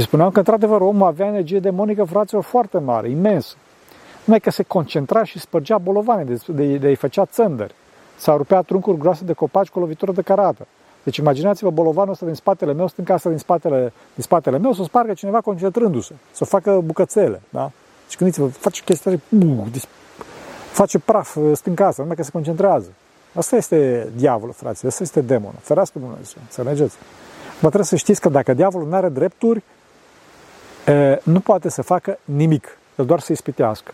Și spuneam că, într-adevăr, omul avea energie demonică, fraților, foarte mare, imensă. Numai că se concentra și spărgea bolovane, de, de, de îi făcea țândări. S-a rupea truncuri groase de copaci cu o lovitură de carată. Deci imaginați-vă bolovanul ăsta din spatele meu, stânca asta din spatele, din spatele meu, să o spargă cineva concentrându-se, să facă bucățele. Da? Și gândiți-vă, face chestia, uh, face praf stânca asta, numai că se concentrează. Asta este diavolul, frații, asta este demonul. Ferească Dumnezeu, înțelegeți? Vă trebuie să știți că dacă diavolul nu are drepturi, nu poate să facă nimic, el doar să ispitească.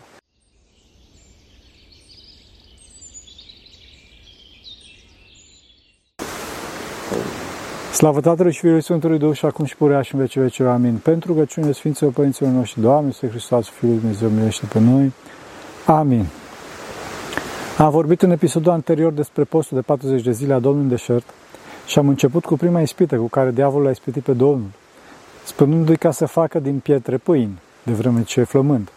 Slavă Tatălui și Fiului Sfântului Duh și acum și purea și în vece vece. Amin. Pentru rugăciunile Sfinților Părinților noștri, Doamne, Să Hristos, Fiul lui Dumnezeu, milește pe noi. Amin. Am vorbit în episodul anterior despre postul de 40 de zile a Domnului în deșert și am început cu prima ispită cu care diavolul a ispitit pe Domnul, spunându-i ca să facă din pietre pâini, de vreme ce e flămând.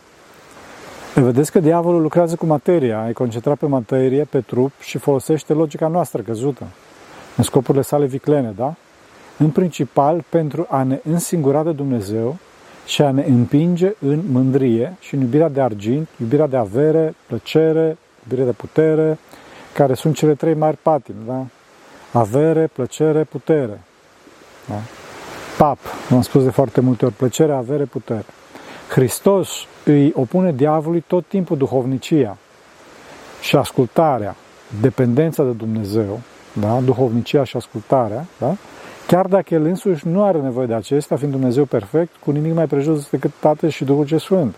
Vedeți că diavolul lucrează cu materia, e concentrat pe materie, pe trup și folosește logica noastră căzută, în scopurile sale viclene, da? În principal pentru a ne însingura de Dumnezeu și a ne împinge în mândrie și în iubirea de argint, iubirea de avere, plăcere, iubirea de putere, care sunt cele trei mari patimi, da? Avere, plăcere, putere. Da? Pap, am spus de foarte multe ori, plăcere, avere, putere. Hristos îi opune diavolului tot timpul duhovnicia și ascultarea, dependența de Dumnezeu, da? duhovnicia și ascultarea, da? chiar dacă el însuși nu are nevoie de acesta, fiind Dumnezeu perfect, cu nimic mai prejos decât Tatăl și Duhul ce Sfânt.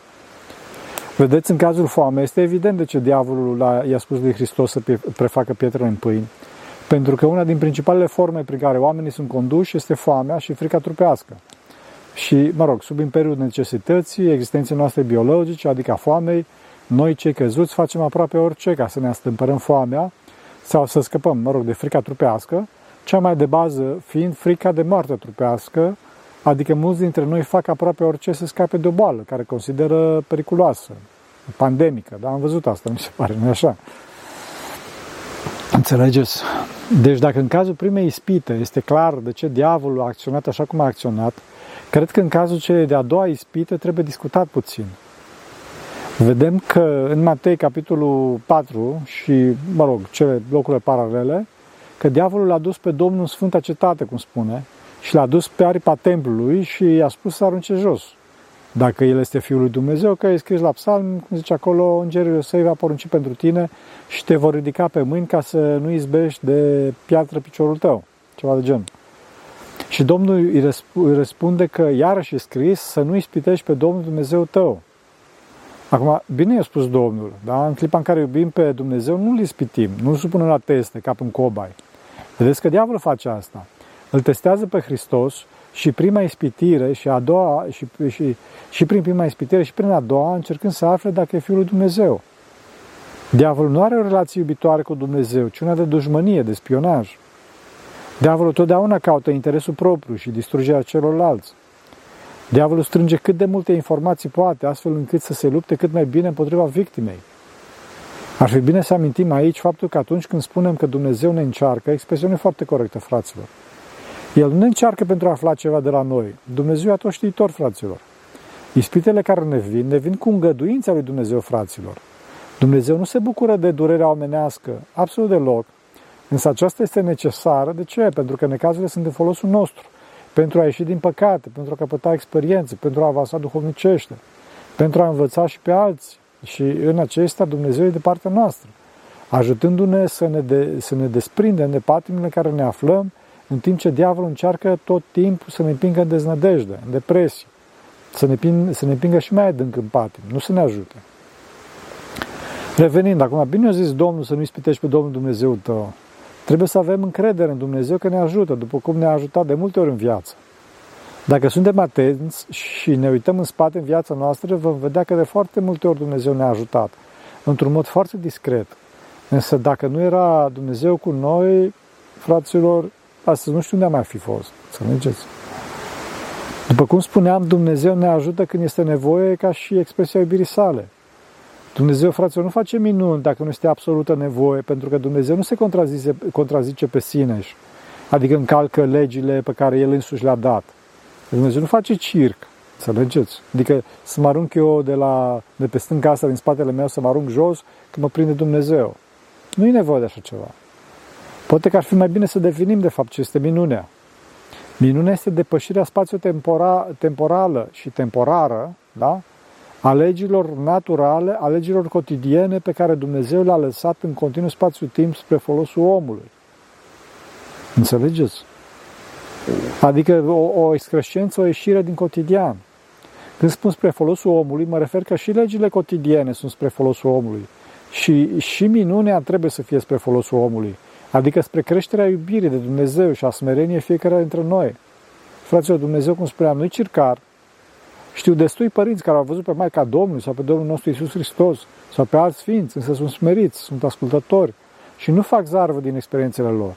Vedeți, în cazul foamei, este evident de ce diavolul i-a spus lui Hristos să prefacă pietrele în pâini. Pentru că una din principalele forme prin care oamenii sunt conduși este foamea și frica trupească. Și, mă rog, sub imperiul necesității, existenței noastre biologice, adică a foamei, noi cei căzuți facem aproape orice ca să ne astâmpărăm foamea sau să scăpăm, mă rog, de frica trupească, cea mai de bază fiind frica de moarte trupească, adică mulți dintre noi fac aproape orice să scape de o boală care consideră periculoasă, pandemică, da? Am văzut asta, mi se pare, nu așa? Înțelegeți? Deci dacă în cazul primei ispite este clar de ce diavolul a acționat așa cum a acționat, cred că în cazul celei de-a doua ispite trebuie discutat puțin. Vedem că în Matei, capitolul 4 și, mă rog, cele locurile paralele, că diavolul l-a dus pe Domnul în Sfânta Cetate, cum spune, și l-a dus pe aripa templului și i-a spus să arunce jos. Dacă el este Fiul lui Dumnezeu, că e scris la psalm, cum zice acolo, îngerii săi va porunci pentru tine și te vor ridica pe mâini ca să nu izbești de piatră piciorul tău. Ceva de gen. Și Domnul îi răspunde că iarăși e scris să nu ispitești pe Domnul Dumnezeu tău. Acum, bine i-a spus Domnul, da? în clipa în care iubim pe Dumnezeu, nu-L ispitim, nu-L supunem la teste, ca în cobai. Vedeți că diavolul face asta. Îl testează pe Hristos și prima ispitire și a doua, și, și, și prin prima ispitire și prin a doua, încercând să afle dacă e Fiul lui Dumnezeu. Diavolul nu are o relație iubitoare cu Dumnezeu, ci una de dușmănie, de spionaj. Diavolul totdeauna caută interesul propriu și distrugerea celorlalți. Diavolul strânge cât de multe informații poate, astfel încât să se lupte cât mai bine împotriva victimei. Ar fi bine să amintim aici faptul că atunci când spunem că Dumnezeu ne încearcă, expresiune foarte corectă, fraților. El nu ne încearcă pentru a afla ceva de la noi. Dumnezeu e atot știitor, fraților. Ispitele care ne vin, ne vin cu îngăduința lui Dumnezeu, fraților. Dumnezeu nu se bucură de durerea omenească, absolut deloc, însă aceasta este necesară. De ce? Pentru că necazurile sunt de folosul nostru, pentru a ieși din păcate, pentru a căpăta experiențe, pentru a avansa duhovnicește, pentru a învăța și pe alții. Și în acesta Dumnezeu e de partea noastră, ajutându-ne să ne, de, să ne desprindem de patimile în care ne aflăm, în timp ce diavolul încearcă tot timpul să ne împingă în deznădejde, în depresie, să ne, pin, să ne împingă și mai adânc în patim, nu să ne ajute. Revenind acum, bine a zis Domnul să nu ispitești pe Domnul Dumnezeu tău. Trebuie să avem încredere în Dumnezeu că ne ajută, după cum ne-a ajutat de multe ori în viață. Dacă suntem atenți și ne uităm în spate în viața noastră, vom vedea că de foarte multe ori Dumnezeu ne-a ajutat, într-un mod foarte discret. Însă dacă nu era Dumnezeu cu noi, fraților, astăzi nu știu unde am mai fi fost, să mergeți. După cum spuneam, Dumnezeu ne ajută când este nevoie ca și expresia iubirii sale. Dumnezeu, fraților, nu face minuni dacă nu este absolută nevoie, pentru că Dumnezeu nu se contrazice, contrazice pe sine, adică încalcă legile pe care El însuși le-a dat. Dumnezeu nu face circ, înțelegeți? Adică să mă arunc eu de, la, de pe stânga asta, din spatele meu, să mă arunc jos, că mă prinde Dumnezeu. Nu e nevoie de așa ceva. Poate că ar fi mai bine să definim, de fapt, ce este minunea. Minunea este depășirea spațiu-temporală și temporară, da? a legilor naturale, a legilor cotidiene pe care Dumnezeu le-a lăsat în continuu spațiu-timp spre folosul omului. Înțelegeți? Adică o, o excrescență, o ieșire din cotidian. Când spun spre folosul omului, mă refer că și legile cotidiene sunt spre folosul omului. Și, și minunea trebuie să fie spre folosul omului. Adică spre creșterea iubirii de Dumnezeu și a smereniei fiecare dintre noi. Fraților, Dumnezeu, cum spuneam, nu-i circar. Știu destui părinți care au văzut pe Maica Domnului sau pe Domnul nostru Isus Hristos sau pe alți sfinți, însă sunt smeriți, sunt ascultători și nu fac zarvă din experiențele lor.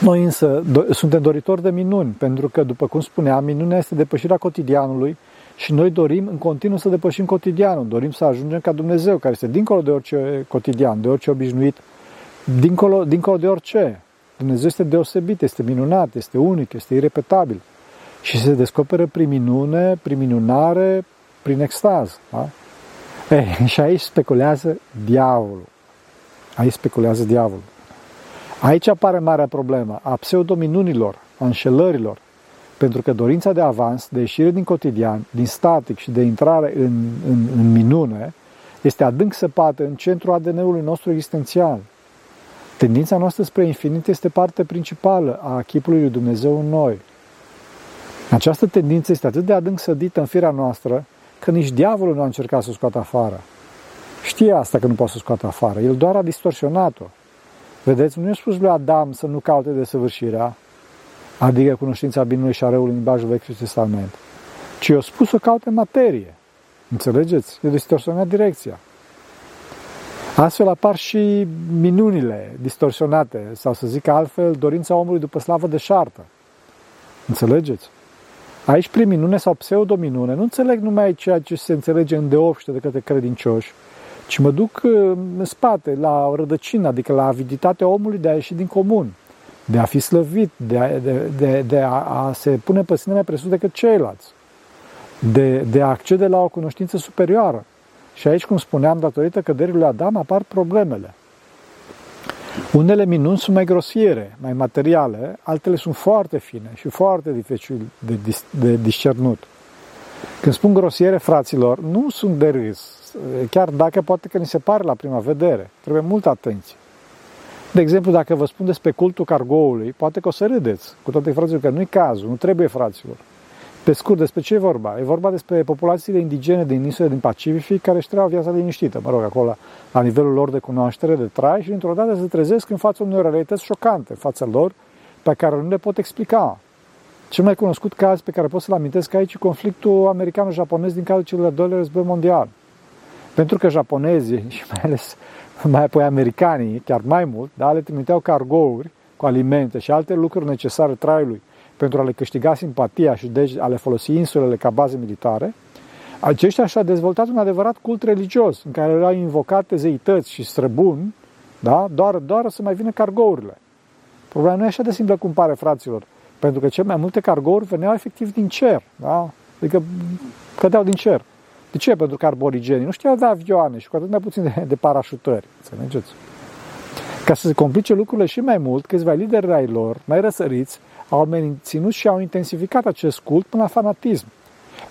Noi însă do- suntem doritori de minuni, pentru că, după cum spuneam, minunea este depășirea cotidianului și noi dorim în continuu să depășim cotidianul. Dorim să ajungem ca Dumnezeu, care este dincolo de orice cotidian, de orice obișnuit, dincolo, dincolo de orice. Dumnezeu este deosebit, este minunat, este unic, este irepetabil. Și se descoperă prin minune, prin minunare, prin extaz. Da? E, și aici speculează diavolul. Aici speculează diavolul. Aici apare marea problemă a pseudominunilor, a înșelărilor, pentru că dorința de avans, de ieșire din cotidian, din static și de intrare în, în, în minune, este adânc săpată în centrul ADN-ului nostru existențial. Tendința noastră spre infinit este parte principală a chipului lui Dumnezeu în noi. Această tendință este atât de adânc sădită în firea noastră, că nici diavolul nu a încercat să o scoată afară. Știe asta că nu poate să o scoată afară, el doar a distorsionat-o. Vedeți, nu i-a spus lui Adam să nu caute desăvârșirea, adică cunoștința binului și a răului în limbajul Vechiului Testament, ci i-a spus să caute materie. Înțelegeți? E distorsionat direcția. Astfel apar și minunile distorsionate, sau să zic altfel, dorința omului după slavă de șartă. Înțelegeți? Aici, prin minune sau pseudo-minune, nu înțeleg numai ceea ce se înțelege în deopște de către credincioși, ci mă duc uh, în spate, la rădăcină, adică la aviditatea omului de a ieși din comun, de a fi slăvit, de a, de, de, de a, a se pune pe sine mai presus decât ceilalți, de, de a accede la o cunoștință superioară. Și aici, cum spuneam, datorită căderii lui Adam, apar problemele. Unele minuni sunt mai grosiere, mai materiale, altele sunt foarte fine și foarte dificil de, de discernut. Când spun grosiere, fraților, nu sunt de râs, chiar dacă poate că ni se pare la prima vedere. Trebuie multă atenție. De exemplu, dacă vă spun despre cultul cargoului, poate că o să râdeți, cu toate fraților, că nu-i cazul, nu trebuie fraților. Pe scurt, despre ce e vorba? E vorba despre populațiile indigene din insule din Pacific care își trăiau viața liniștită, mă rog, acolo, la nivelul lor de cunoaștere, de trai și dintr-o dată se trezesc în fața unor realități șocante în fața lor, pe care nu le pot explica. Cel mai cunoscut caz pe care pot să-l amintesc aici e conflictul americano-japonez din cadrul celor doilea război mondial. Pentru că japonezii și mai ales mai apoi americanii, chiar mai mult, da, le trimiteau cargouri cu alimente și alte lucruri necesare traiului pentru a le câștiga simpatia și deci a le folosi insulele ca baze militare, aceștia și-au dezvoltat un adevărat cult religios în care erau invocate zeități și străbuni, da? doar, doar să mai vină cargourile. Problema nu e așa de simplă cum pare, fraților, pentru că cel mai multe cargouri veneau efectiv din cer, da? adică cădeau din cer. De ce? Pentru că arborigenii nu știau de avioane și cu atât mai puțin de, de parașutări. Înțelegeți? Ca să se complice lucrurile și mai mult, câțiva lideri ai lor, mai răsăriți, au menținut și au intensificat acest cult până la fanatism,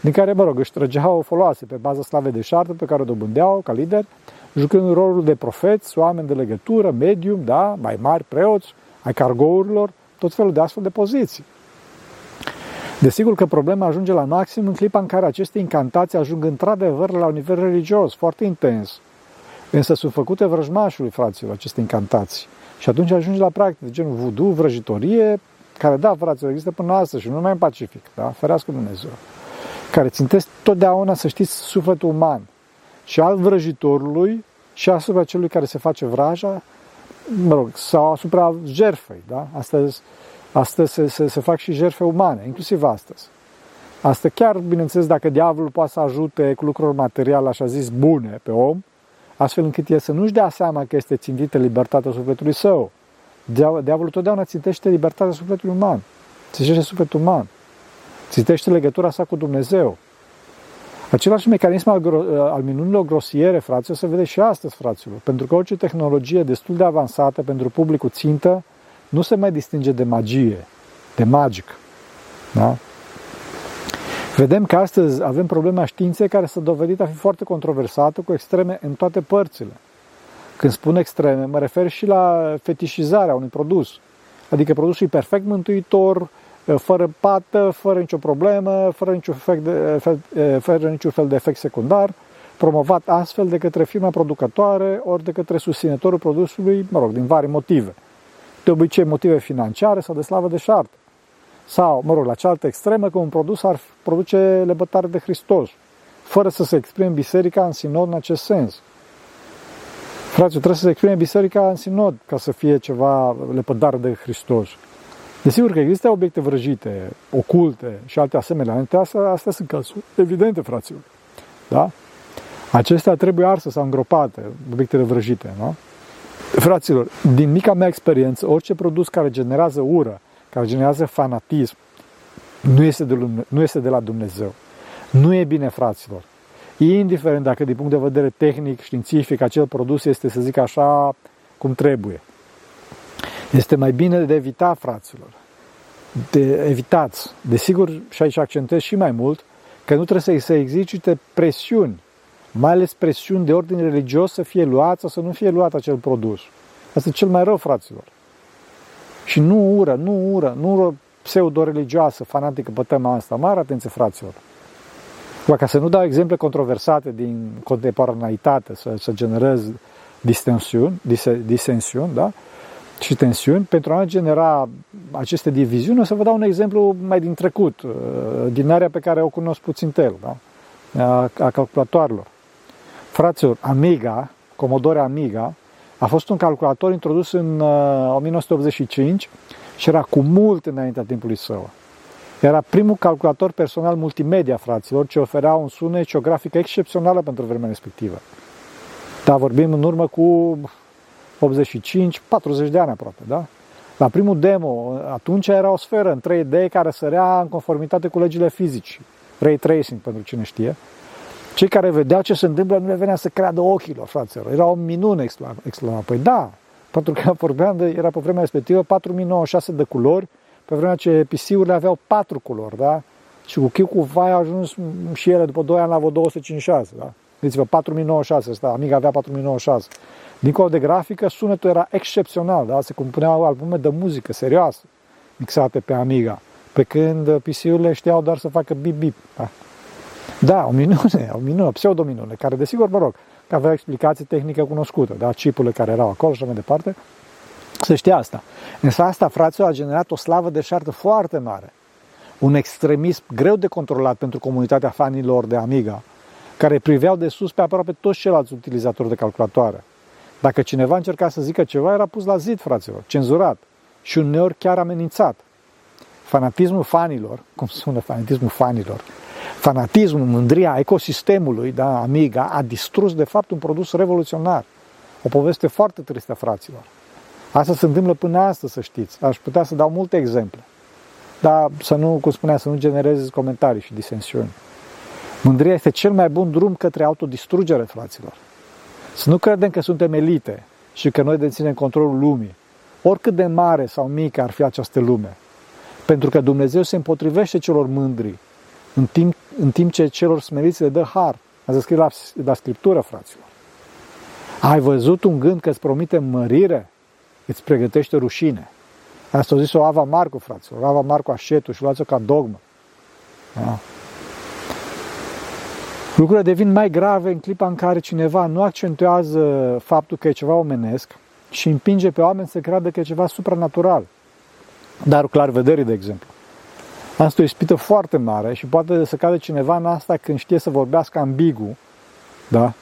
din care, mă rog, își trăgeau foloase pe baza slavei de șartă pe care o dobândeau ca lider, jucând rolul de profeți, oameni de legătură, medium, da, mai mari preoți, ai cargourilor, tot felul de astfel de poziții. Desigur că problema ajunge la maxim în clipa în care aceste incantații ajung într-adevăr la un nivel religios foarte intens. Însă sunt făcute vrăjmașului, fraților, aceste incantații. Și atunci ajunge la practică de genul voodoo, vrăjitorie, care, da, fraților, există până astăzi și nu numai în Pacific, da? Ferească Dumnezeu. Care țintesc totdeauna, să știți, sufletul uman. Și al vrăjitorului și asupra celui care se face vraja, mă rog, sau asupra jerfei, da? Astăzi, astăzi se, se, se fac și jerfe umane, inclusiv astăzi. Asta chiar, bineînțeles, dacă diavolul poate să ajute cu lucruri materiale, așa zis, bune pe om, astfel încât el să nu-și dea seama că este țintită libertatea sufletului său. Diavolul totdeauna țintește libertatea sufletului uman. Țintește sufletul uman. țitește legătura sa cu Dumnezeu. Același mecanism al, gro- al minunilor grosiere, fraților, se vede și astăzi, fraților. Pentru că orice tehnologie destul de avansată pentru publicul țintă nu se mai distinge de magie, de magic. Da? Vedem că astăzi avem problema științei care s-a dovedit a fi foarte controversată, cu extreme în toate părțile. Când spun extreme, mă refer și la fetișizarea unui produs. Adică produsul e perfect mântuitor, fără pată, fără nicio problemă, fără niciun fel de, fără niciun fel de efect secundar, promovat astfel de către firma producătoare ori de către susținătorul produsului, mă rog, din vari motive. De obicei motive financiare sau de slavă de șartă. Sau, mă rog, la cealaltă extremă, că un produs ar produce lepătare de Hristos, fără să se exprime biserica în sinod în acest sens. Fraților, trebuie să se exprime biserica în sinod ca să fie ceva lepădare de Hristos. Desigur că există obiecte vrăjite, oculte și alte asemenea. Astea, astea sunt cazuri evidente, fraților. Da? Acestea trebuie arse sau îngropate, obiectele vrăjite. Nu? Fraților, din mica mea experiență, orice produs care generează ură, care generează fanatism, nu este de, nu este de la Dumnezeu. Nu e bine, fraților. Indiferent dacă din punct de vedere tehnic, științific, acel produs este, să zic așa, cum trebuie. Este mai bine de evitat, fraților. De evitați. Desigur, și aici accentuez și mai mult, că nu trebuie să se exercite presiuni, mai ales presiuni de ordine religios să fie luat sau să nu fie luat acel produs. Asta e cel mai rău, fraților. Și nu ură, nu ură, nu ură pseudo-religioasă, fanatică pe tema asta. Mare atenție, fraților. Ca să nu dau exemple controversate din contemporaneitate, să, să generez distensiuni, disensiuni, da? și tensiuni, pentru a genera aceste diviziuni, o să vă dau un exemplu mai din trecut, uh, din area pe care o cunosc puțin tel, da? a, a calculatoarelor. Fraților, Amiga, Commodore Amiga, a fost un calculator introdus în uh, 1985 și era cu mult înaintea timpului său. Era primul calculator personal multimedia, fraților, ce oferea un sunet și o grafică excepțională pentru vremea respectivă. Dar vorbim în urmă cu 85, 40 de ani aproape, da? La primul demo, atunci era o sferă în 3D care sărea în conformitate cu legile fizici. Ray tracing, pentru cine știe. Cei care vedeau ce se întâmplă nu le venea să creadă ochilor, fraților. Era o minune, exclama. Păi da, pentru că vorbeam de, era pe vremea respectivă 4096 de culori, pe vremea ce PC-urile aveau 4 culori, da? Și cu Chicu Vai a ajuns și ele după 2 ani la vreo 256, da? Gândiți-vă, 4096, asta, Amiga avea 4096. Dincolo de grafică, sunetul era excepțional, da? Se compuneau albume de muzică serioasă, mixate pe Amiga, pe când PC-urile știau doar să facă bip-bip. Da? da, o minune, o minune, o pseudo-minune, care desigur, mă rog, că avea explicație tehnică cunoscută, da? chipurile care erau acolo și așa mai departe, să știa asta. Însă asta, fraților, a generat o slavă de șartă foarte mare. Un extremism greu de controlat pentru comunitatea fanilor de Amiga, care priveau de sus pe aproape toți ceilalți utilizatori de calculatoare. Dacă cineva încerca să zică ceva, era pus la zid, fraților, cenzurat și uneori chiar amenințat. Fanatismul fanilor, cum sună fanatismul fanilor, fanatismul, mândria ecosistemului, da, Amiga, a distrus de fapt un produs revoluționar. O poveste foarte tristă, fraților. Asta se întâmplă până astăzi, să știți. Aș putea să dau multe exemple. Dar să nu, cum spunea, să nu generezi comentarii și disensiuni. Mândria este cel mai bun drum către autodistrugere, fraților. Să nu credem că suntem elite și că noi deținem controlul lumii, oricât de mare sau mică ar fi această lume. Pentru că Dumnezeu se împotrivește celor mândri, în timp, în timp ce celor smeriți le dă har. Ați scris la, la Scriptură, fraților. Ai văzut un gând că îți promite mărire? Îți pregătește rușine. Asta a zis-o Ava Marcu, fraților. Ava Marcu Așetu și luați-o ca dogmă. Da? Lucrurile devin mai grave în clipa în care cineva nu accentuează faptul că e ceva omenesc și împinge pe oameni să creadă că e ceva supranatural. Dar clar vederii, de exemplu. Asta e o ispită foarte mare și poate să cadă cineva în asta când știe să vorbească ambigu, da?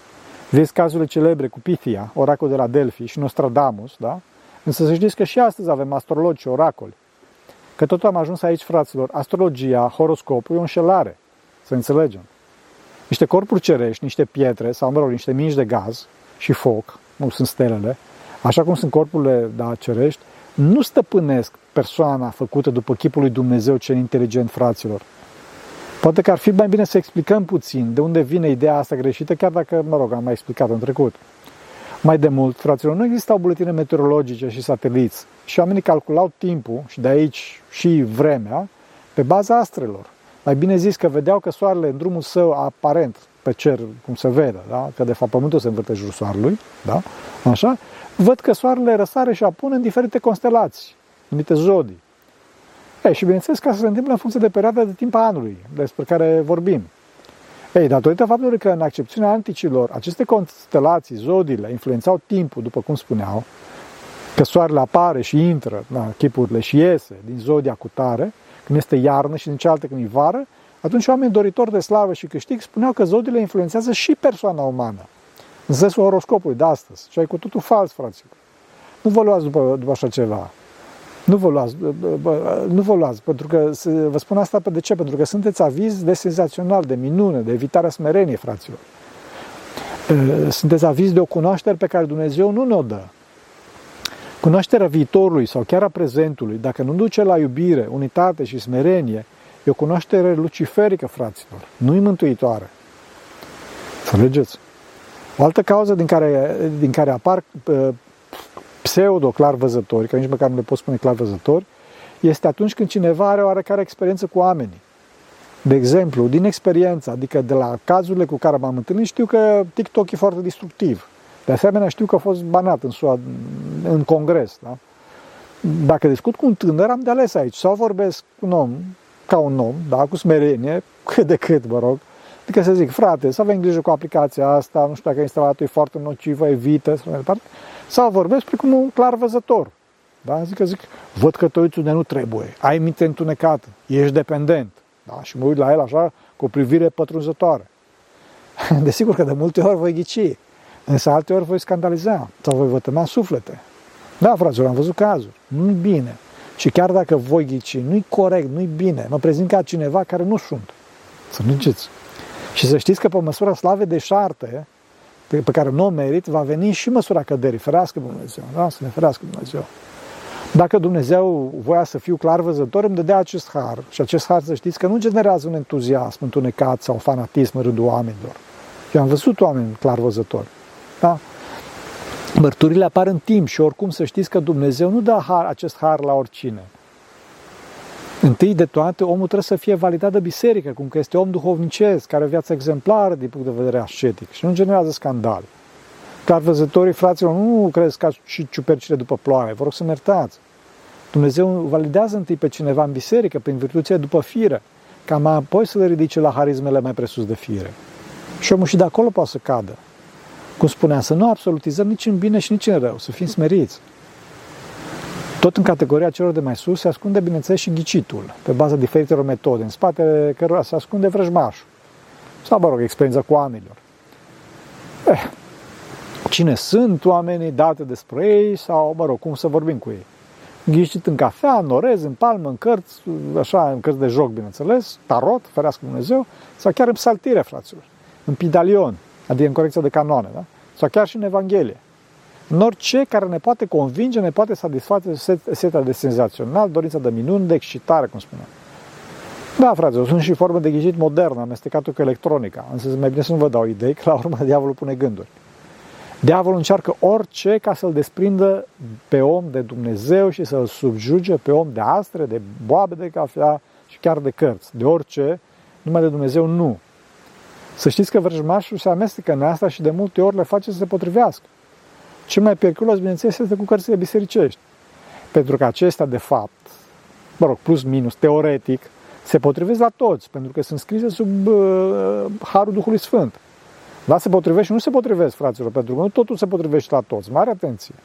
Vezi cazurile celebre cu Pythia, oracol de la Delphi și Nostradamus, da? Însă să știți că și astăzi avem astrologi și oracoli. Că tot am ajuns aici, fraților, astrologia, horoscopul e o înșelare. Să înțelegem niște corpuri cerești, niște pietre sau, mă rog, niște mingi de gaz și foc, nu sunt stelele, așa cum sunt corpurile da, cerești, nu stăpânesc persoana făcută după chipul lui Dumnezeu cel inteligent, fraților. Poate că ar fi mai bine să explicăm puțin de unde vine ideea asta greșită, chiar dacă, mă rog, am mai explicat în trecut. Mai de mult, fraților, nu existau buletine meteorologice și sateliți și oamenii calculau timpul și de aici și vremea pe baza astrelor. Mai bine zis că vedeau că soarele în drumul său aparent pe cer, cum se vede, da? că de fapt pământul se învârte jurul soarelui, da? așa, văd că soarele răsare și apune în diferite constelații, numite zodii. Ei, și bineînțeles că asta se întâmplă în funcție de perioada de timp a anului despre care vorbim. Ei, datorită faptului că în accepțiunea anticilor aceste constelații, zodiile, influențau timpul, după cum spuneau, că soarele apare și intră, da, chipurile și iese din zodia cu tare, când este iarnă și din cealaltă când e vară, atunci oamenii doritori de slavă și câștig spuneau că zodiile influențează și persoana umană, în sensul horoscopului de astăzi. Și ai cu totul fals, fraților. Nu vă luați după, după așa ceva. Nu vă luați, nu vă luați, pentru că vă spun asta de ce? Pentru că sunteți aviz de senzațional, de minune, de evitarea smereniei, fraților. Sunteți aviz de o cunoaștere pe care Dumnezeu nu ne-o dă. Cunoașterea viitorului sau chiar a prezentului, dacă nu duce la iubire, unitate și smerenie, e o cunoaștere luciferică, fraților, nu-i mântuitoare. Înțelegeți? O altă cauză din care, din care apar pseudo clar văzători, că nici măcar nu le pot spune clar văzători, este atunci când cineva are oarecare experiență cu oamenii. De exemplu, din experiență, adică de la cazurile cu care m-am întâlnit, știu că TikTok e foarte destructiv. De asemenea, știu că a fost banat în, SUA, în congres. Da? Dacă discut cu un tânăr, am de ales aici. Sau vorbesc cu un om, ca un om, da, cu smerenie, cât de cât, mă rog. Adică să zic, frate, să avem grijă cu aplicația asta, nu știu dacă instalatul e foarte nocivă, evită, sau mai departe. Sau vorbesc precum un clar văzător. Da? Zic că zic, văd că te uiți unde nu trebuie, ai minte întunecată, ești dependent. Da? Și mă uit la el așa, cu o privire pătrunzătoare. Desigur că de multe ori voi ghici, însă alte ori voi scandaliza sau voi vătăma suflete. Da, fraților, am văzut cazuri. Nu-i bine. Și chiar dacă voi ghici, nu-i corect, nu-i bine. Mă prezint ca cineva care nu sunt. Să nu ziceți. Și să știți că pe măsura slave de șarte, pe, pe care nu o merit, va veni și măsura căderii. Ferească Dumnezeu. Da? Să ne ferească Dumnezeu. Dacă Dumnezeu voia să fiu clar văzător, îmi dădea acest har. Și acest har, să știți, că nu generează un entuziasm întunecat sau fanatism în rândul oamenilor. Eu am văzut oameni clar văzători. Da? Mărturile apar în timp și oricum să știți că Dumnezeu nu dă har, acest har la oricine. Întâi de toate, omul trebuie să fie validat de biserică, cum că este om duhovnicesc, care are viață exemplară din punct de vedere ascetic și nu generează scandal. Dar văzătorii, fraților, nu crezi ca și ciupercile după ploaie, vă rog să mă iertați. Dumnezeu validează întâi pe cineva în biserică, prin virtuția după fire, ca mai apoi să le ridice la harismele mai presus de fire. Și omul și de acolo poate să cadă. Cum spuneam, să nu absolutizăm nici în bine și nici în rău, să fim smeriți. Tot în categoria celor de mai sus se ascunde, bineînțeles, și ghicitul, pe baza diferitelor metode, în spatele cărora se ascunde vrăjmașul. Sau, mă rog, experiența cu oamenilor. Eh, cine sunt oamenii, date despre ei sau, mă rog, cum să vorbim cu ei. Ghicit în cafea, în orez, în palmă, în cărți, așa, în cărți de joc, bineînțeles, tarot, ferească Dumnezeu, sau chiar în psaltire, fraților, în pidalion, adică în corecția de canoane, da? sau chiar și în Evanghelie. În orice care ne poate convinge, ne poate satisface setea de senzațional, dorința de minuni, de excitare, cum spuneam. Da, frate, sunt și forme de ghicit modernă, amestecatul cu electronica. Însă mai bine să nu vă dau idei, că la urmă diavolul pune gânduri. Diavolul încearcă orice ca să-l desprindă pe om de Dumnezeu și să-l subjuge pe om de astre, de boabe de cafea și chiar de cărți. De orice, numai de Dumnezeu nu. Să știți că vrăjmașul se amestecă în asta și de multe ori le face să se potrivească. Ce mai periculos, bineînțeles, este cu cărțile bisericești. Pentru că acestea, de fapt, mă rog, plus minus, teoretic, se potrivesc la toți, pentru că sunt scrise sub uh, Harul Duhului Sfânt. Dar se potrivesc și nu se potrivesc, fraților, pentru că nu totul se potrivește la toți. Mare atenție!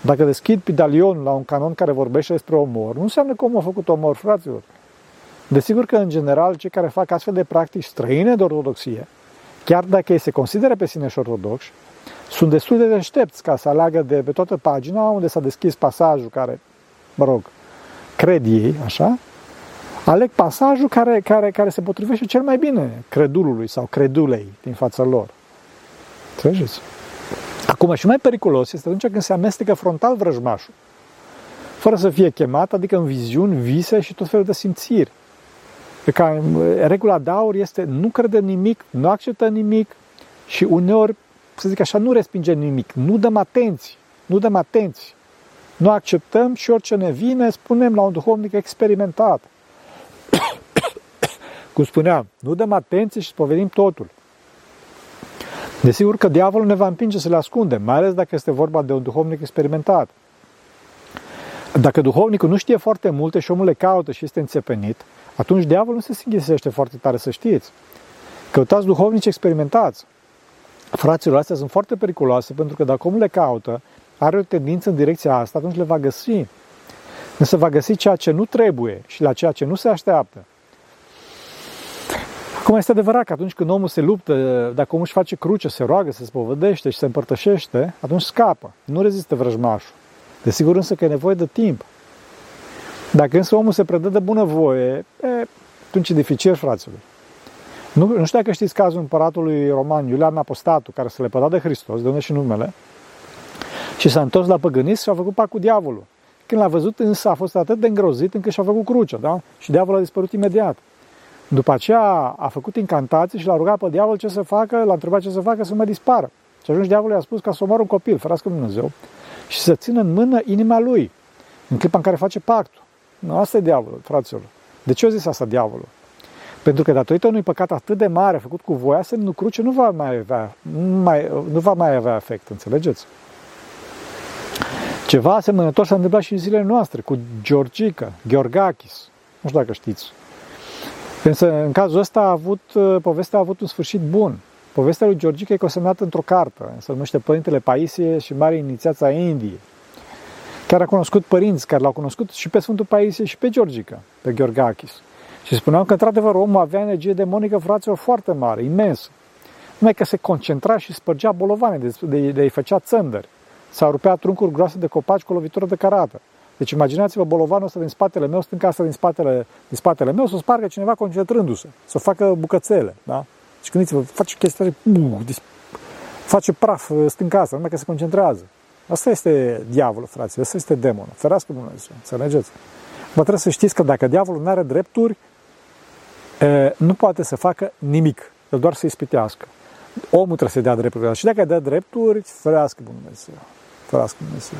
Dacă deschid pidalionul la un canon care vorbește despre omor, nu înseamnă că omul a făcut omor, fraților. Desigur că, în general, cei care fac astfel de practici străine de ortodoxie, chiar dacă ei se consideră pe sine și ortodoxi, sunt destul de deștepți ca să aleagă de pe toată pagina unde s-a deschis pasajul care, mă rog, cred ei, așa, aleg pasajul care, care, care se potrivește cel mai bine credulului sau credulei din fața lor. Înțelegeți? Acum, și mai periculos este atunci când se amestecă frontal vrăjmașul, fără să fie chemat, adică în viziuni, vise și tot felul de simțiri. Ca, regula de aur este nu crede nimic, nu acceptă nimic și uneori, să zic așa, nu respinge nimic, nu dăm atenție, nu dăm atenție. Nu acceptăm și orice ne vine, spunem la un duhovnic experimentat. Cum spuneam, nu dăm atenție și spovedim totul. Desigur că diavolul ne va împinge să le ascundem, mai ales dacă este vorba de un duhovnic experimentat. Dacă duhovnicul nu știe foarte multe și omul le caută și este înțepenit, atunci diavolul nu se singhisește foarte tare, să știți. Căutați duhovnici experimentați. Fraților, astea sunt foarte periculoase pentru că dacă omul le caută, are o tendință în direcția asta, atunci le va găsi. Însă va găsi ceea ce nu trebuie și la ceea ce nu se așteaptă. Acum este adevărat că atunci când omul se luptă, dacă omul își face cruce, se roagă, se spovădește și se împărtășește, atunci scapă. Nu rezistă vrăjmașul. Desigur însă că e nevoie de timp. Dacă însă omul se predă de bunăvoie, e, atunci e dificil, fraților. Nu, nu știu dacă știți cazul împăratului roman Iulian Apostatul, care se lepăda de Hristos, de unde și numele, și s-a întors la păgânist și a făcut pac cu diavolul. Când l-a văzut însă a fost atât de îngrozit încât și-a făcut crucea, da? Și diavolul a dispărut imediat. După aceea a făcut incantații și l-a rugat pe diavol ce să facă, l-a întrebat ce să facă să mă dispară. Și atunci diavolul i-a spus ca să omoară un copil, ferească Dumnezeu, și să țină în mână inima lui, în clipa în care face pactul. Nu, asta e diavolul, fraților. De ce a zis asta diavolul? Pentru că datorită unui păcat atât de mare făcut cu voia, semnul cruce nu va mai avea, nu, mai, nu va mai avea efect, înțelegeți? Ceva asemănător s-a întâmplat și în zilele noastre, cu Georgica, Gheorghakis. Nu știu dacă știți. Însă, în cazul ăsta, a avut, povestea a avut un sfârșit bun. Povestea lui Georgica e consemnată într-o carte, se numește Părintele Paisie și Mare Inițiața a Indiei. Chiar a cunoscut părinți care l-au cunoscut și pe Sfântul Paisie și pe Georgica, pe Gheorghakis. Și spuneau că, într-adevăr, omul avea energie demonică, fraților, foarte mare, imensă. Numai că se concentra și spărgea bolovane, de, de, de îi făcea țândări. S-au rupea truncuri groase de copaci cu lovitură de carată. Deci imaginați-vă bolovanul ăsta din spatele meu, stânca asta din spatele, din spatele meu, să o spargă cineva concentrându-se, să o facă bucățele, da? Și gândiți-vă, face chestia, uh, face praf stânca asta, numai că se concentrează. Asta este diavolul, frații, asta este demonul. Ferească Dumnezeu, înțelegeți? Vă trebuie să știți că dacă diavolul nu are drepturi, nu poate să facă nimic, doar să-i spitească. Omul trebuie să-i dea drepturi. Și dacă îi dă drepturi, ferească Dumnezeu. Ferească Dumnezeu.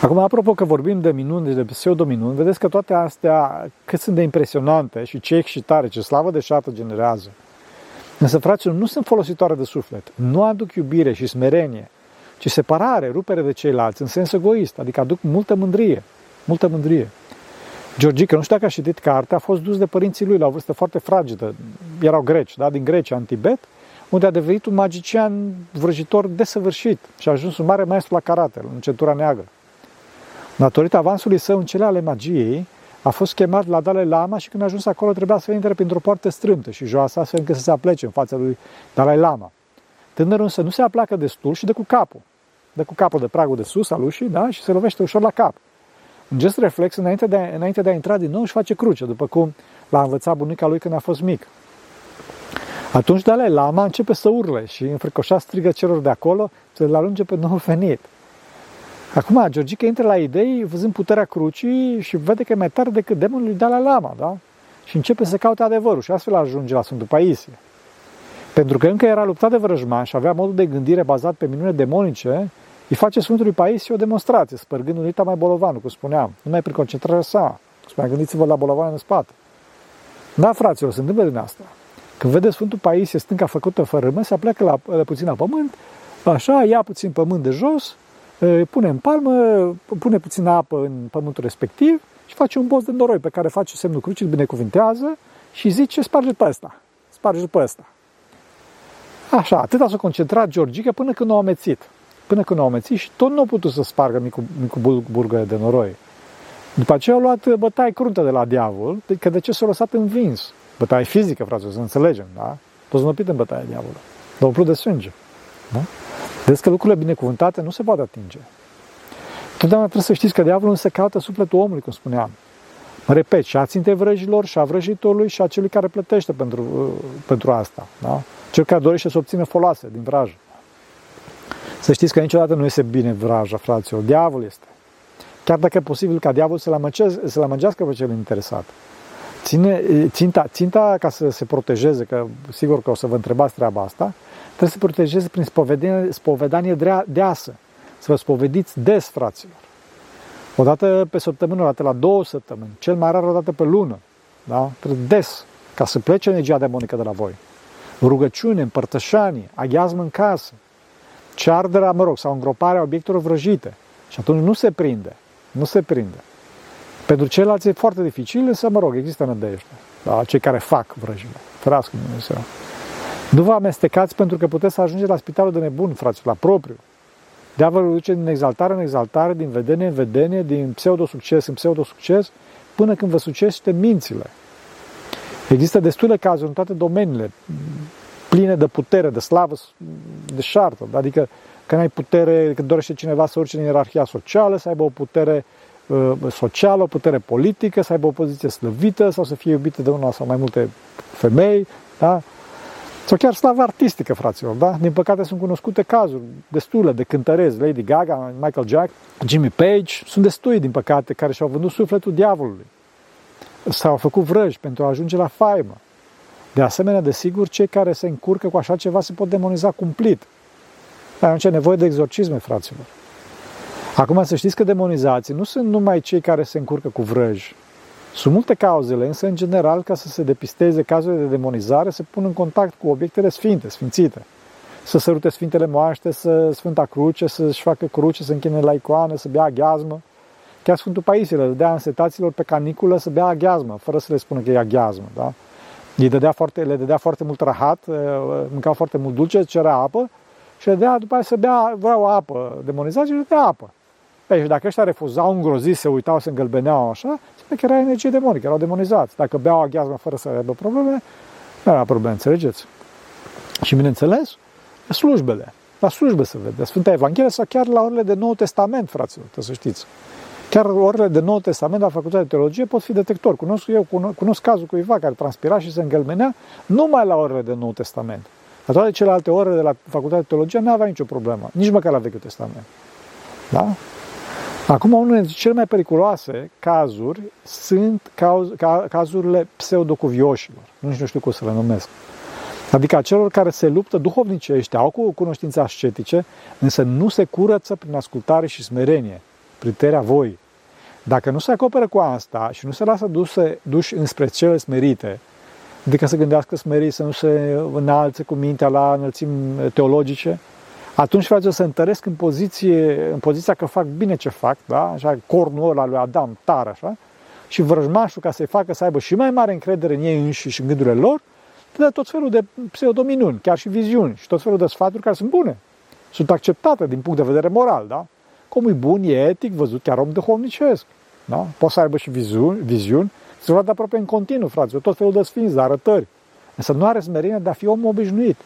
Acum, apropo că vorbim de minuni, de pseudo-minuni, vedeți că toate astea, cât sunt de impresionante și ce excitare, ce slavă de șată generează. Însă, fraților, nu sunt folositoare de suflet. Nu aduc iubire și smerenie, ci separare, rupere de ceilalți, în sens egoist, adică aduc multă mândrie. Multă mândrie. Georgica, nu știu dacă a citit cartea, a fost dus de părinții lui la o vârstă foarte fragedă. Erau greci, da? din Grecia, în Tibet, unde a devenit un magician vrăjitor desăvârșit și a ajuns un mare maestru la karate, în centura neagră. Datorită avansului său în cele ale magiei, a fost chemat la Dalai Lama și când a ajuns acolo trebuia să intre printr-o poartă strâmtă și joasă, astfel încât să se aplece în fața lui Dalai Lama. Tânărul însă nu se aplacă destul și de cu capul. De cu capul de pragul de sus al ușii, da? Și se lovește ușor la cap. Un gest reflex, înainte de, a, înainte de a intra din nou, își face cruce, după cum l-a învățat bunica lui când a fost mic. Atunci Dalai Lama începe să urle și înfricoșat strigă celor de acolo să-l alunge pe nou venit. Acum, Georgica intră la idei, văzând puterea crucii și vede că e mai tare decât demonul lui Dalai Lama, da? Și începe să caute adevărul și astfel ajunge la Sfântul Paisie. Pentru că încă era luptat de vrăjman și avea modul de gândire bazat pe minune demonice, îi face Sfântului Paisie o demonstrație, spărgând unita mai bolovanul, cum spuneam, numai prin concentrarea sa. Spunea, gândiți-vă la bolovan în spate. Da, fraților, se întâmplă din asta. Când vede Sfântul Paisie stânca făcută fără mă, se apleacă la, la puțin la pământ, așa, ia puțin pământ de jos, pune în palmă, pune puțină apă în pământul respectiv și face un boz de noroi pe care face semnul crucii, îl binecuvintează și zice, sparge pe ăsta, sparge pe ăsta. Așa, atât s-a concentrat Georgica până când o a amețit. Până când o a amețit și tot nu a putut să spargă micul, micul burgă de noroi. După aceea au luat bătaie cruntă de la diavol, că de ce s-a lăsat învins? Bătaie fizică, frate, să înțelegem, da? Toți nopit în bătaia diavolului. Dar umplut de sânge. Da? Vedeți că lucrurile binecuvântate nu se pot atinge. Totdeauna trebuie să știți că diavolul se caută sufletul omului, cum spuneam. Mă repet, și a ținte vrăjilor, și a vrăjitorului, și a celui care plătește pentru, uh, pentru asta. Da? Cel care dorește să obțină foloase din vrajă. Să știți că niciodată nu este bine vraja, fraților. Diavol este. chiar dacă e posibil ca diavolul să-l amăgească, să amăgească pe cel interesat. Ține, ținta, ținta ca să se protejeze, că sigur că o să vă întrebați treaba asta, trebuie să se protejeze prin spovedanie, spovedanie deasă. Să vă spovediți des, fraților. O dată pe săptămână, o dată la două săptămâni, cel mai rar o dată pe lună. Da? Trebuie des, ca să plece energia demonică de la voi. Rugăciune, împărtășanie, aghiazmă în casă, cearderea, mă rog, sau îngroparea obiectelor vrăjite. Și atunci nu se prinde. Nu se prinde. Pentru ceilalți e foarte dificil, însă, mă rog, există nădejde. Da? Cei care fac vrăjile. Ferească Dumnezeu. Nu vă amestecați pentru că puteți să ajungeți la spitalul de nebun, fraților, la propriu. Diavolul duce din exaltare în exaltare, din vedenie în vedenie, din pseudo-succes în pseudo-succes, până când vă sucește mințile. Există destule cazuri în toate domeniile, pline de putere, de slavă, de șartă. Adică când ai putere, când dorește cineva să urce în ierarhia socială, să aibă o putere uh, socială, o putere politică, să aibă o poziție slăvită sau să fie iubită de una sau mai multe femei, da? Sau chiar slavă artistică, fraților, da? Din păcate sunt cunoscute cazuri destule de cântărezi, Lady Gaga, Michael Jack, Jimmy Page, sunt destui, din păcate, care și-au vândut sufletul diavolului. S-au făcut vrăji pentru a ajunge la faimă. De asemenea, desigur, cei care se încurcă cu așa ceva se pot demoniza cumplit. Dar atunci e nevoie de exorcisme, fraților. Acum să știți că demonizații nu sunt numai cei care se încurcă cu vrăji. Sunt multe cauzele, însă, în general, ca să se depisteze cazurile de demonizare, se pun în contact cu obiectele sfinte, sfințite. Să sărute Sfintele Moaște, să Sfânta Cruce, să-și facă cruce, să închine la icoană, să bea aghiazmă. Chiar Sfântul Paisie le dădea însetaților pe caniculă să bea aghiazmă, fără să le spună că e aghiazmă. Da? Îi dădea foarte, le dădea foarte mult rahat, mâncau foarte mult dulce, cerea apă și le dădea după aia să bea, vreau apă demonizat și le dădea apă. Păi, și dacă ăștia refuzau îngroziți, se uitau, se îngălbeneau așa, spune că era energie demonică, erau demonizați. Dacă beau aghiazmă fără să aibă probleme, nu era probleme, înțelegeți? Și bineînțeles, slujbele. La slujbe se vede. Sfânta Evanghelie sau chiar la orele de Nou Testament, fraților, să știți. Chiar orele de Nou Testament la Facultatea de Teologie pot fi detector. Cunosc eu, cunosc cazul cuiva care transpira și se îngălmenea numai la orele de Nou Testament. La toate celelalte ore de la Facultatea de Teologie nu avea nicio problemă, nici măcar la Vechiul Testament. Da? Acum, unul dintre cele mai periculoase cazuri sunt caz, ca, cazurile pseudocuvioșilor. Nu știu cum să le numesc. Adică a celor care se luptă duhovnicește, au cu cunoștințe ascetice, însă nu se curăță prin ascultare și smerenie, prin terea voi. Dacă nu se acoperă cu asta și nu se lasă duse, duși înspre cele smerite, adică să gândească smerit, să nu se înalțe cu mintea la înălțimi teologice, atunci, frate, să întăresc în, poziție, în poziția că fac bine ce fac, da? așa, cornul ăla lui Adam, tare, așa, și vrăjmașul, ca să-i facă să aibă și mai mare încredere în ei înși și în gândurile lor, dă tot felul de pseudominuni, chiar și viziuni și tot felul de sfaturi care sunt bune. Sunt acceptate din punct de vedere moral, da? Cum e bun, e etic, văzut chiar om duhovnicesc. Da? Poți să aibă și viziuni, viziuni se vadă aproape în continuu, frate, tot felul de sfinți, de arătări. Însă nu are smerenia de a fi om obișnuit.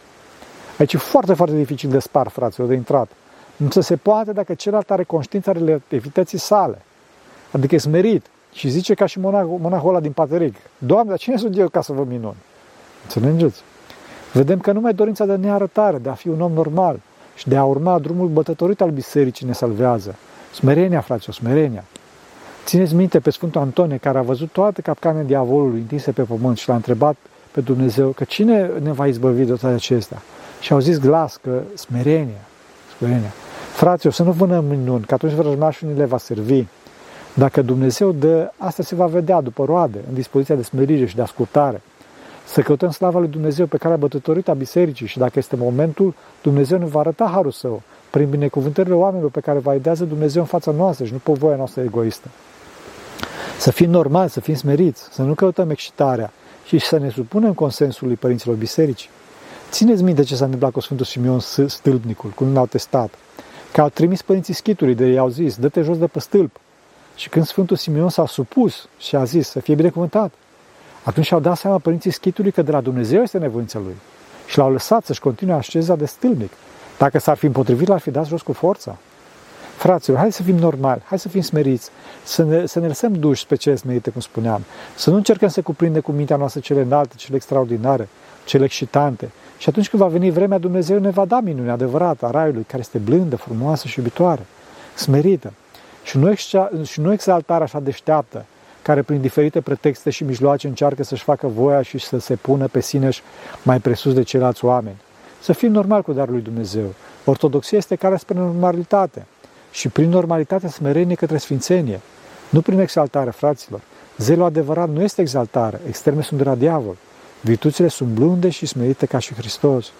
Aici e foarte, foarte dificil de spar, fraților, de intrat. Nu se poate dacă celălalt are conștiința relativității sale. Adică e smerit și zice ca și monahul, monahul ăla din Pateric, Doamne, dar cine sunt eu ca să vă minun? Înțelegeți? Vedem că numai dorința de nearătare, de a fi un om normal și de a urma drumul bătătorit al bisericii ne salvează. Smerenia, fraților, smerenia. Țineți minte pe Sfântul Antonie, care a văzut toate capcanele diavolului întinse pe pământ și l-a întrebat pe Dumnezeu că cine ne va izbăvi de toate acestea? Și au zis glas că smerenia, smerenia. Fraților, să nu vânăm minuni, că atunci vrăjmașul ne le va servi. Dacă Dumnezeu dă, asta se va vedea după roade, în dispoziția de smerire și de ascultare. Să căutăm slava lui Dumnezeu pe care a bătătorit a bisericii și dacă este momentul, Dumnezeu ne va arăta harul său prin binecuvântările oamenilor pe care va idează Dumnezeu în fața noastră și nu pe voia noastră egoistă. Să fim normali, să fim smeriți, să nu căutăm excitarea și să ne supunem consensului părinților bisericii. Țineți minte ce s-a întâmplat cu Sfântul Simeon Stâlpnicul, cu un alt stat, că au trimis părinții schitului de i-au zis, dă-te jos de pe stâlp. Și când Sfântul Simeon s-a supus și a zis să fie binecuvântat, atunci au dat seama părinții schitului că de la Dumnezeu este nevoința lui. Și l-au lăsat să-și continue așeza de stâlnic. Dacă s-ar fi împotrivit, l-ar fi dat jos cu forța. Fraților, hai să fim normali, hai să fim smeriți, să ne, să ne lăsăm duși pe cele smerite, cum spuneam, să nu încercăm să cuprinde cu mintea noastră cele înalte, cele extraordinare, cele excitante, și atunci când va veni vremea, Dumnezeu ne va da minunea adevărată a Raiului, care este blândă, frumoasă și iubitoare, smerită. și nu, și nu exaltarea așa deșteaptă, care prin diferite pretexte și mijloace încearcă să-și facă voia și să se pună pe sine mai presus de ceilalți oameni. Să fim normal cu darul lui Dumnezeu. Ortodoxia este care spre normalitate și prin normalitate smerenie către sfințenie, nu prin exaltare, fraților. Zelul adevărat nu este exaltare, extreme sunt de la diavol. Virtuțile sunt blunde și smerite ca și Hristos.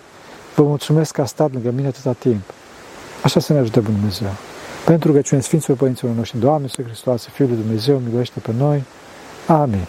Vă mulțumesc că a stat lângă mine atâta timp. Așa să ne ajute Dumnezeu. Pentru că Sfinților Părinților noștri, Doamne, să Hristos, Fiul lui Dumnezeu, miluiește pe noi. Amin.